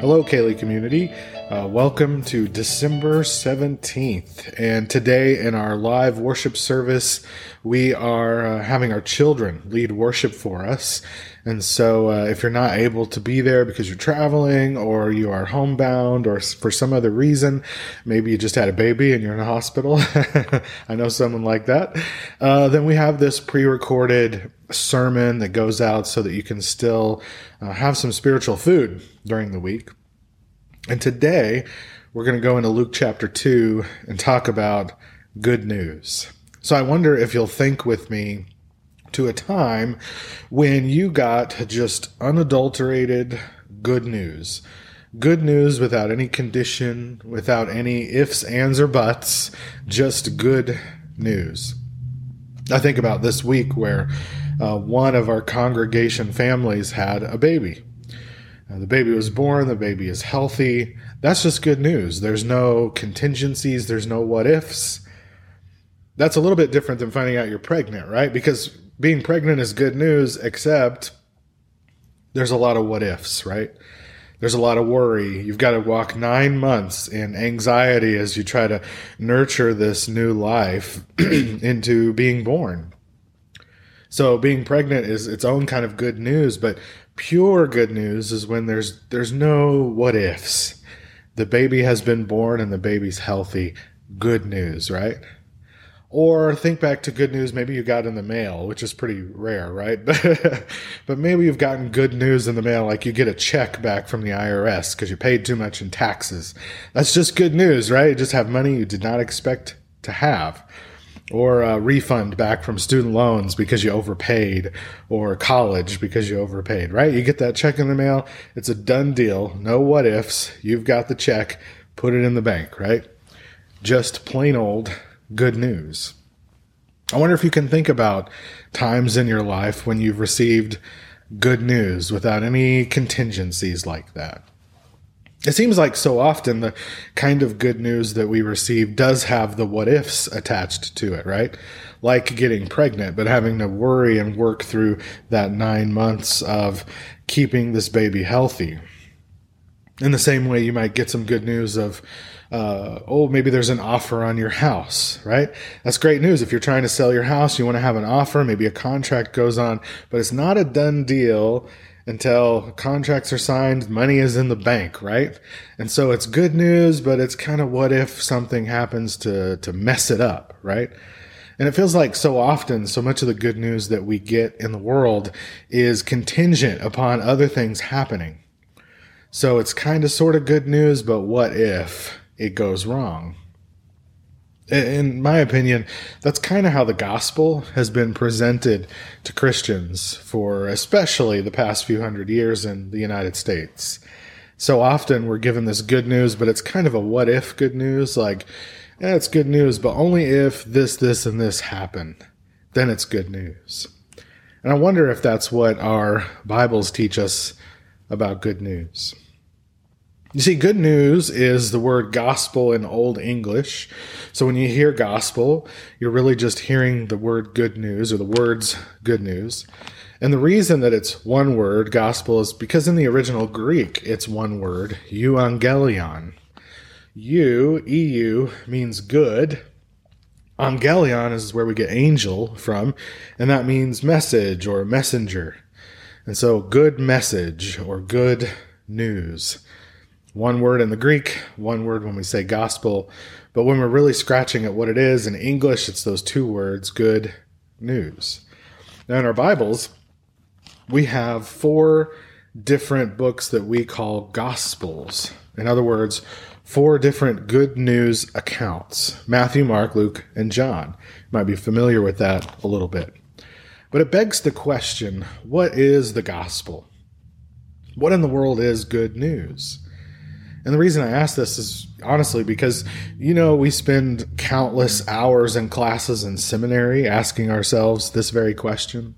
Hello, Kaylee community. Uh, welcome to December 17th. And today, in our live worship service, we are uh, having our children lead worship for us. And so, uh, if you're not able to be there because you're traveling or you are homebound or for some other reason, maybe you just had a baby and you're in a hospital. I know someone like that. Uh, then we have this pre recorded sermon that goes out so that you can still uh, have some spiritual food during the week. And today, we're going to go into Luke chapter 2 and talk about good news. So I wonder if you'll think with me to a time when you got just unadulterated good news. Good news without any condition, without any ifs, ands, or buts, just good news. I think about this week where uh, one of our congregation families had a baby. Uh, the baby was born, the baby is healthy. That's just good news. There's no contingencies, there's no what ifs. That's a little bit different than finding out you're pregnant, right? Because being pregnant is good news, except there's a lot of what ifs, right? There's a lot of worry. You've got to walk nine months in anxiety as you try to nurture this new life into being born. So being pregnant is its own kind of good news, but pure good news is when there's there's no what ifs. The baby has been born and the baby's healthy. Good news, right? Or think back to good news maybe you got in the mail, which is pretty rare, right? but maybe you've gotten good news in the mail, like you get a check back from the IRS because you paid too much in taxes. That's just good news, right? You just have money you did not expect to have or a refund back from student loans because you overpaid or college because you overpaid, right? You get that check in the mail. It's a done deal. No what ifs. You've got the check. Put it in the bank, right? Just plain old good news. I wonder if you can think about times in your life when you've received good news without any contingencies like that. It seems like so often the kind of good news that we receive does have the what ifs attached to it, right? Like getting pregnant, but having to worry and work through that nine months of keeping this baby healthy. In the same way, you might get some good news of, uh, oh, maybe there's an offer on your house, right? That's great news. If you're trying to sell your house, you want to have an offer, maybe a contract goes on, but it's not a done deal until contracts are signed, money is in the bank, right? And so it's good news, but it's kind of what if something happens to, to mess it up, right? And it feels like so often, so much of the good news that we get in the world is contingent upon other things happening. So it's kind of sort of good news, but what if it goes wrong? In my opinion, that's kind of how the gospel has been presented to Christians for especially the past few hundred years in the United States. So often we're given this good news, but it's kind of a what if good news. Like, yeah, it's good news, but only if this, this, and this happen, then it's good news. And I wonder if that's what our Bibles teach us about good news. You see, good news is the word gospel in Old English. So when you hear gospel, you're really just hearing the word good news or the words good news. And the reason that it's one word, gospel, is because in the original Greek, it's one word, euangelion. Eu, EU, means good. Angelion is where we get angel from, and that means message or messenger. And so, good message or good news. One word in the Greek, one word when we say gospel. But when we're really scratching at what it is in English, it's those two words, good news. Now, in our Bibles, we have four different books that we call gospels. In other words, four different good news accounts Matthew, Mark, Luke, and John. You might be familiar with that a little bit. But it begs the question what is the gospel? What in the world is good news? And the reason I ask this is honestly because, you know, we spend countless hours in classes in seminary asking ourselves this very question.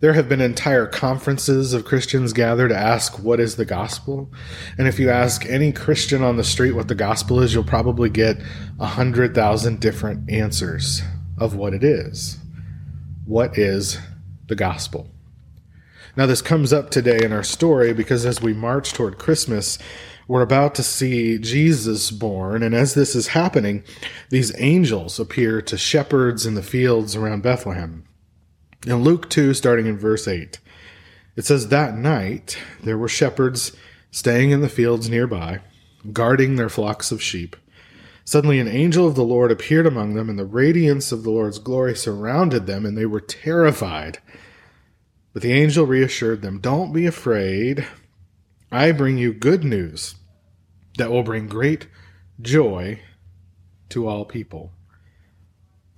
There have been entire conferences of Christians gather to ask, What is the gospel? And if you ask any Christian on the street what the gospel is, you'll probably get a hundred thousand different answers of what it is. What is the gospel? Now, this comes up today in our story because as we march toward Christmas, we're about to see Jesus born. And as this is happening, these angels appear to shepherds in the fields around Bethlehem. In Luke 2, starting in verse 8, it says, That night there were shepherds staying in the fields nearby, guarding their flocks of sheep. Suddenly, an angel of the Lord appeared among them, and the radiance of the Lord's glory surrounded them, and they were terrified. But the angel reassured them Don't be afraid. I bring you good news that will bring great joy to all people.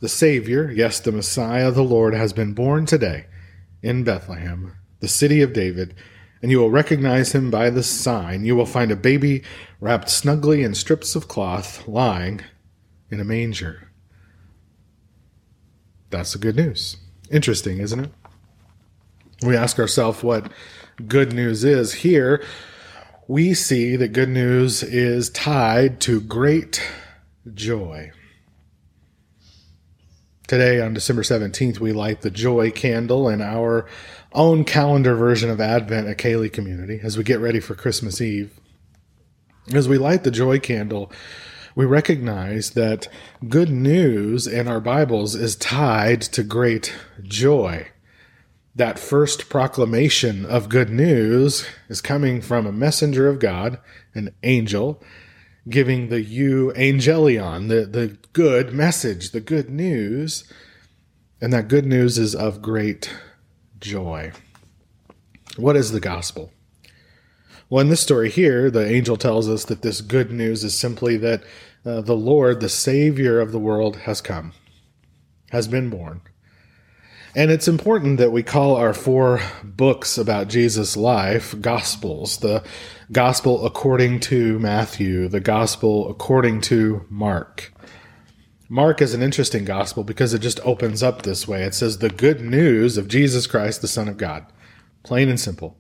The Savior, yes, the Messiah, the Lord, has been born today in Bethlehem, the city of David, and you will recognize him by the sign. You will find a baby wrapped snugly in strips of cloth, lying in a manger. That's the good news. Interesting, isn't it? We ask ourselves what good news is. Here, we see that good news is tied to great joy. Today, on December 17th, we light the joy candle in our own calendar version of Advent at Cayley Community as we get ready for Christmas Eve. As we light the joy candle, we recognize that good news in our Bibles is tied to great joy. That first proclamation of good news is coming from a messenger of God, an angel, giving the euangelion, the, the good message, the good news. And that good news is of great joy. What is the gospel? Well, in this story here, the angel tells us that this good news is simply that uh, the Lord, the Savior of the world, has come, has been born. And it's important that we call our four books about Jesus' life gospels the gospel according to Matthew, the gospel according to Mark. Mark is an interesting gospel because it just opens up this way. It says the good news of Jesus Christ, the Son of God. Plain and simple.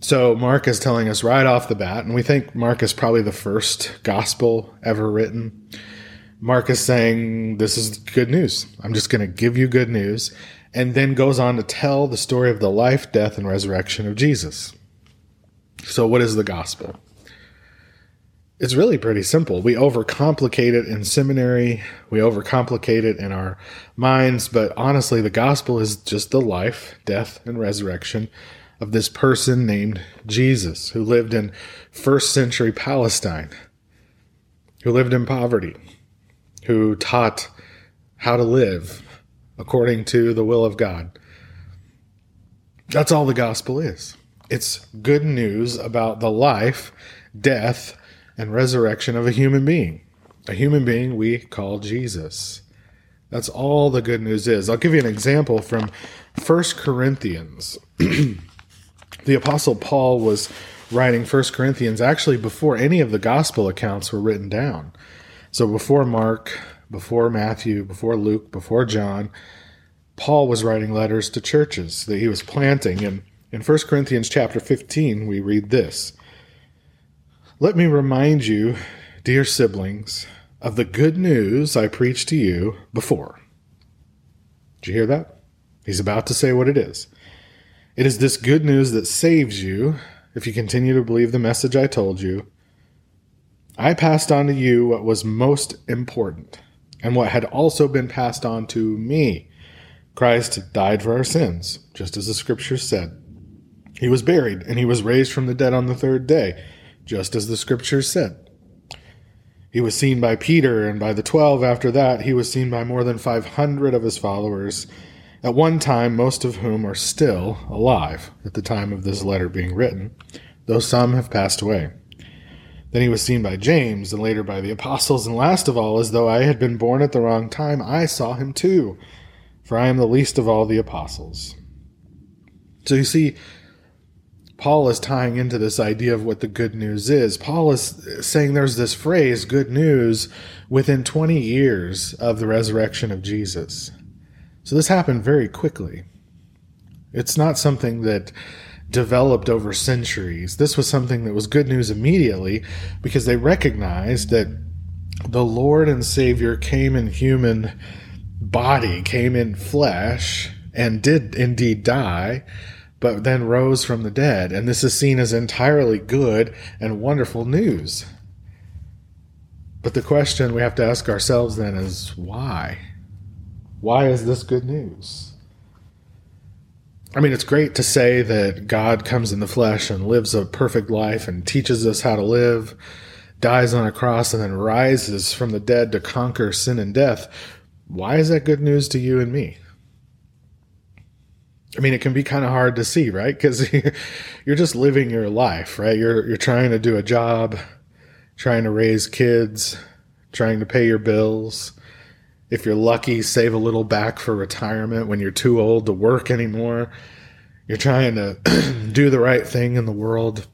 So Mark is telling us right off the bat, and we think Mark is probably the first gospel ever written. Mark is saying, This is good news. I'm just going to give you good news. And then goes on to tell the story of the life, death, and resurrection of Jesus. So, what is the gospel? it's really pretty simple. We overcomplicate it in seminary, we overcomplicate it in our minds, but honestly, the gospel is just the life, death, and resurrection of this person named Jesus who lived in first century Palestine, who lived in poverty, who taught how to live according to the will of God. That's all the gospel is. It's good news about the life, death, and resurrection of a human being, a human being we call Jesus. That's all the good news is. I'll give you an example from 1 Corinthians. the Apostle Paul was writing 1 Corinthians actually before any of the gospel accounts were written down. So before Mark, before Matthew, before Luke, before John, Paul was writing letters to churches that he was planting. And in 1 Corinthians chapter 15, we read this let me remind you, dear siblings, of the good news I preached to you before. Did you hear that? He's about to say what it is. It is this good news that saves you if you continue to believe the message I told you. I passed on to you what was most important and what had also been passed on to me. Christ died for our sins, just as the scriptures said. He was buried, and he was raised from the dead on the third day just as the scriptures said. He was seen by Peter, and by the twelve after that, he was seen by more than 500 of his followers, at one time, most of whom are still alive at the time of this letter being written, though some have passed away. Then he was seen by James, and later by the apostles, and last of all, as though I had been born at the wrong time, I saw him too, for I am the least of all the apostles. So you see, Paul is tying into this idea of what the good news is. Paul is saying there's this phrase, good news, within 20 years of the resurrection of Jesus. So this happened very quickly. It's not something that developed over centuries. This was something that was good news immediately because they recognized that the Lord and Savior came in human body, came in flesh, and did indeed die but then rose from the dead. And this is seen as entirely good and wonderful news. But the question we have to ask ourselves then is why? Why is this good news? I mean, it's great to say that God comes in the flesh and lives a perfect life and teaches us how to live, dies on a cross, and then rises from the dead to conquer sin and death. Why is that good news to you and me? I mean, it can be kind of hard to see, right? Because you're just living your life, right? You're you're trying to do a job, trying to raise kids, trying to pay your bills. If you're lucky, save a little back for retirement when you're too old to work anymore. You're trying to do the right thing in the world.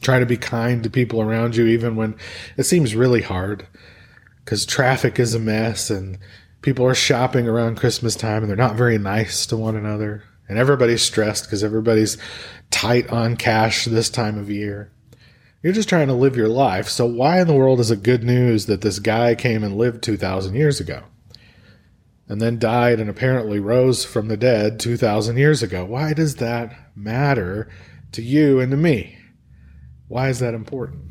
Try to be kind to people around you, even when it seems really hard because traffic is a mess and people are shopping around Christmas time and they're not very nice to one another. And everybody's stressed because everybody's tight on cash this time of year. You're just trying to live your life. So, why in the world is it good news that this guy came and lived 2,000 years ago? And then died and apparently rose from the dead 2,000 years ago. Why does that matter to you and to me? Why is that important?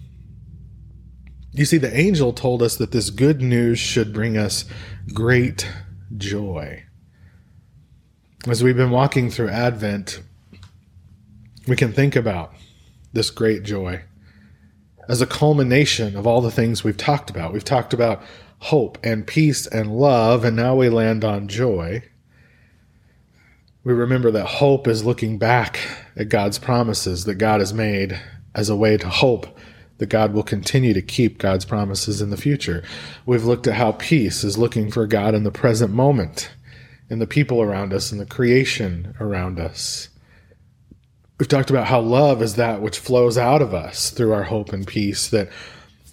You see, the angel told us that this good news should bring us great joy. As we've been walking through Advent, we can think about this great joy as a culmination of all the things we've talked about. We've talked about hope and peace and love, and now we land on joy. We remember that hope is looking back at God's promises that God has made as a way to hope that God will continue to keep God's promises in the future. We've looked at how peace is looking for God in the present moment, in the people around us, in the creation around us. We've talked about how love is that which flows out of us through our hope and peace that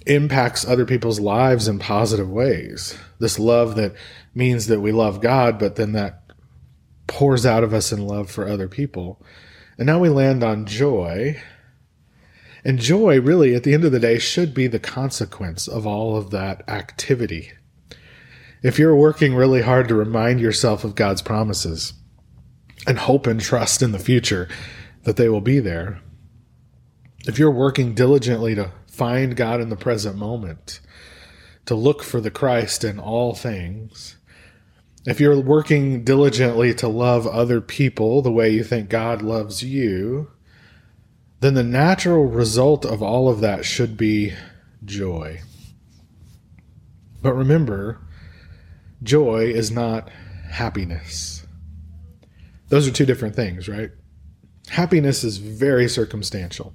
impacts other people's lives in positive ways. This love that means that we love God, but then that pours out of us in love for other people. And now we land on joy, and joy, really, at the end of the day, should be the consequence of all of that activity. If you're working really hard to remind yourself of God's promises and hope and trust in the future that they will be there, if you're working diligently to find God in the present moment, to look for the Christ in all things, if you're working diligently to love other people the way you think God loves you, then the natural result of all of that should be joy. But remember, joy is not happiness. Those are two different things, right? Happiness is very circumstantial.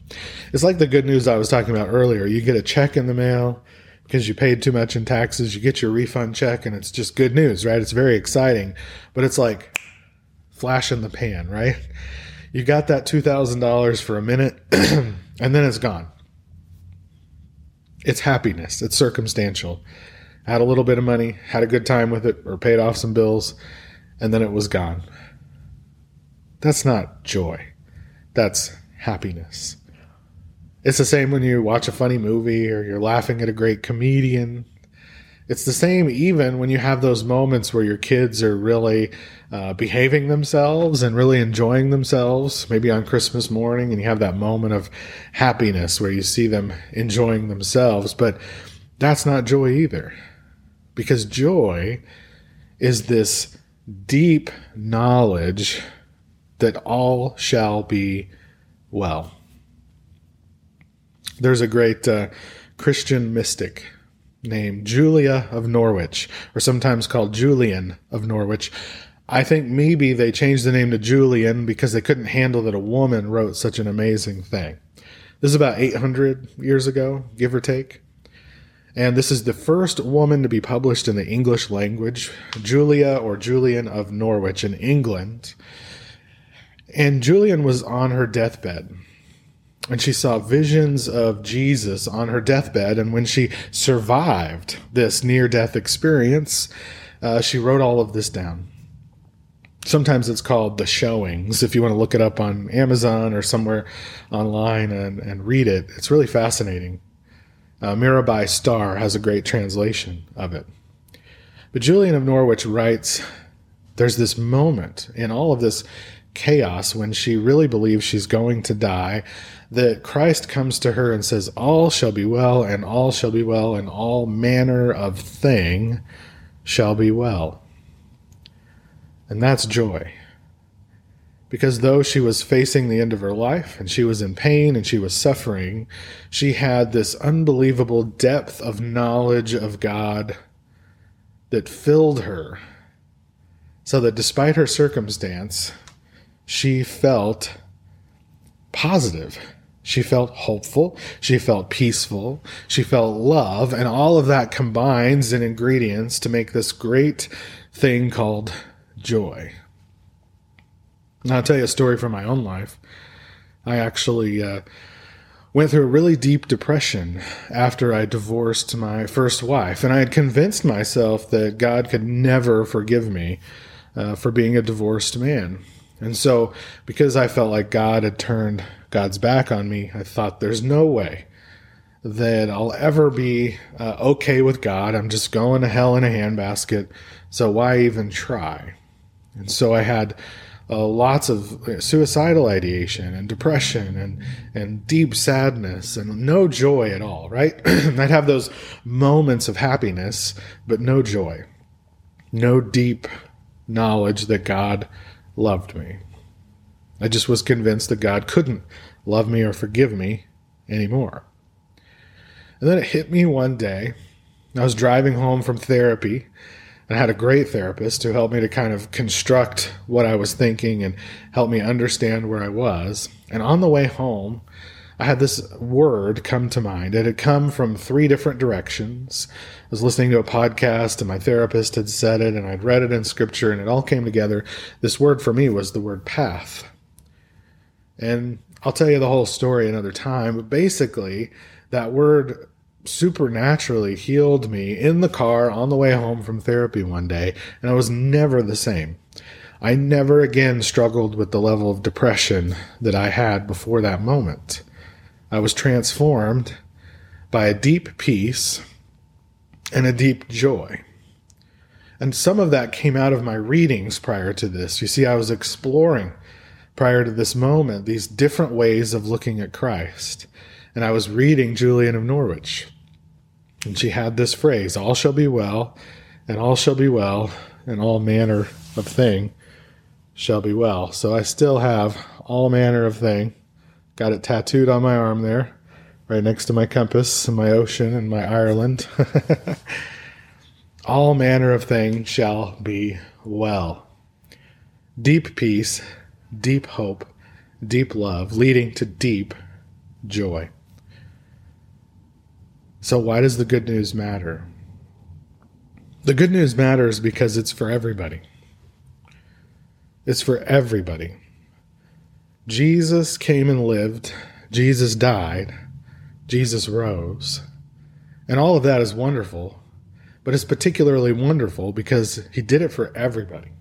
It's like the good news I was talking about earlier. You get a check in the mail because you paid too much in taxes, you get your refund check, and it's just good news, right? It's very exciting, but it's like flash in the pan, right? you got that $2,000 for a minute and then it's gone. It's happiness, it's circumstantial. Had a little bit of money, had a good time with it, or paid off some bills, and then it was gone. That's not joy, that's happiness. It's the same when you watch a funny movie or you're laughing at a great comedian it's the same even when you have those moments where your kids are really uh, behaving themselves and really enjoying themselves, maybe on Christmas morning, and you have that moment of happiness where you see them enjoying themselves. But that's not joy either, because joy is this deep knowledge that all shall be well. There's a great uh, Christian mystic named Julia of Norwich, or sometimes called Julian of Norwich. I think maybe they changed the name to Julian because they couldn't handle that a woman wrote such an amazing thing. This is about 800 years ago, give or take. And this is the first woman to be published in the English language, Julia or Julian of Norwich in England. And Julian was on her deathbed and she saw visions of Jesus on her deathbed. And when she survived this near death experience, uh, she wrote all of this down. Sometimes it's called The Showings. If you want to look it up on Amazon or somewhere online and, and read it, it's really fascinating. Uh, Mirabai Starr has a great translation of it. But Julian of Norwich writes There's this moment in all of this chaos when she really believes she's going to die that Christ comes to her and says, All shall be well, and all shall be well, and all manner of thing shall be well. And that's joy. Because though she was facing the end of her life and she was in pain and she was suffering, she had this unbelievable depth of knowledge of God that filled her. So that despite her circumstance, she felt positive. She felt hopeful. She felt peaceful. She felt love. And all of that combines in ingredients to make this great thing called joy. And I'll tell you a story from my own life. I actually uh, went through a really deep depression after I divorced my first wife. And I had convinced myself that God could never forgive me uh, for being a divorced man. And so, because I felt like God had turned God's back on me, I thought there's no way that I'll ever be uh, okay with God. I'm just going to hell in a handbasket. So, why even try? And so, I had uh, lots of suicidal ideation and depression and and deep sadness and no joy at all. Right? I'd have those moments of happiness, but no joy, no deep knowledge that God loved me. I just was convinced that God couldn't love me or forgive me anymore. And then it hit me one day. I was driving home from therapy and I had a great therapist who helped me to kind of construct what I was thinking and help me understand where I was. And on the way home, I had this word come to mind. It had come from three different directions. I was listening to a podcast and my therapist had said it and I'd read it in scripture and it all came together. This word for me was the word path. And I'll tell you the whole story another time, but basically, that word supernaturally healed me in the car on the way home from therapy one day, and I was never the same. I never again struggled with the level of depression that I had before that moment. I was transformed by a deep peace and a deep joy. And some of that came out of my readings prior to this. You see, I was exploring prior to this moment these different ways of looking at Christ and I was reading Julian of Norwich. And she had this phrase, all shall be well, and all shall be well, and all manner of thing shall be well. So I still have all manner of thing. Got it tattooed on my arm there, right next to my compass and my ocean and my Ireland. all manner of thing shall be well. Deep peace, deep hope, deep love, leading to deep joy. So, why does the good news matter? The good news matters because it's for everybody. It's for everybody. Jesus came and lived, Jesus died, Jesus rose. And all of that is wonderful, but it's particularly wonderful because he did it for everybody.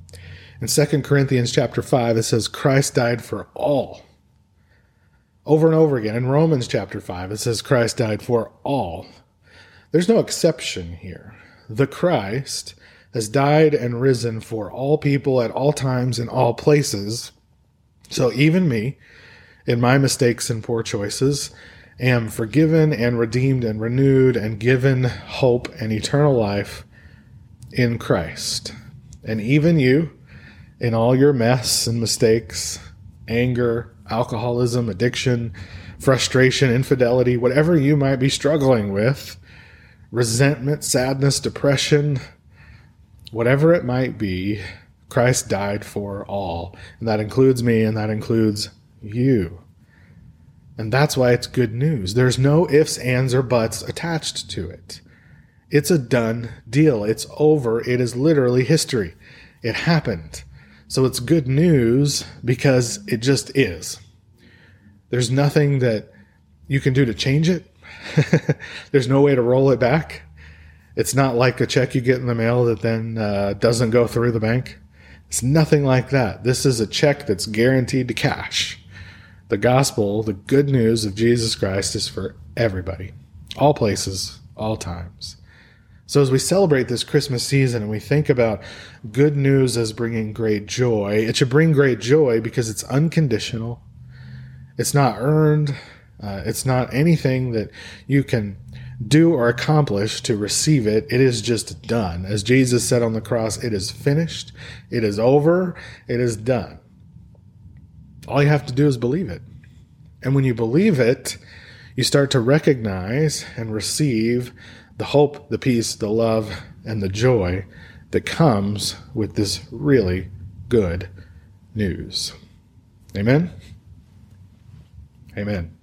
In 2 Corinthians chapter 5 it says Christ died for all over and over again. In Romans chapter 5, it says Christ died for all. There's no exception here. The Christ has died and risen for all people at all times in all places. So even me, in my mistakes and poor choices, am forgiven and redeemed and renewed and given hope and eternal life in Christ. And even you, in all your mess and mistakes, anger, alcoholism, addiction, frustration, infidelity, whatever you might be struggling with, resentment, sadness, depression, whatever it might be, Christ died for all. And that includes me and that includes you. And that's why it's good news. There's no ifs, ands, or buts attached to it. It's a done deal. It's over. It is literally history. It happened. So it's good news because it just is. There's nothing that you can do to change it. There's no way to roll it back. It's not like a check you get in the mail that then uh, doesn't go through the bank. It's nothing like that. This is a check that's guaranteed to cash. The gospel, the good news of Jesus Christ, is for everybody, all places, all times. So, as we celebrate this Christmas season and we think about good news as bringing great joy, it should bring great joy because it's unconditional, it's not earned, uh, it's not anything that you can do or accomplish to receive it. It is just done. As Jesus said on the cross, it is finished, it is over, it is done. All you have to do is believe it. And when you believe it, you start to recognize and receive the hope, the peace, the love, and the joy that comes with this really good news. Amen? Amen.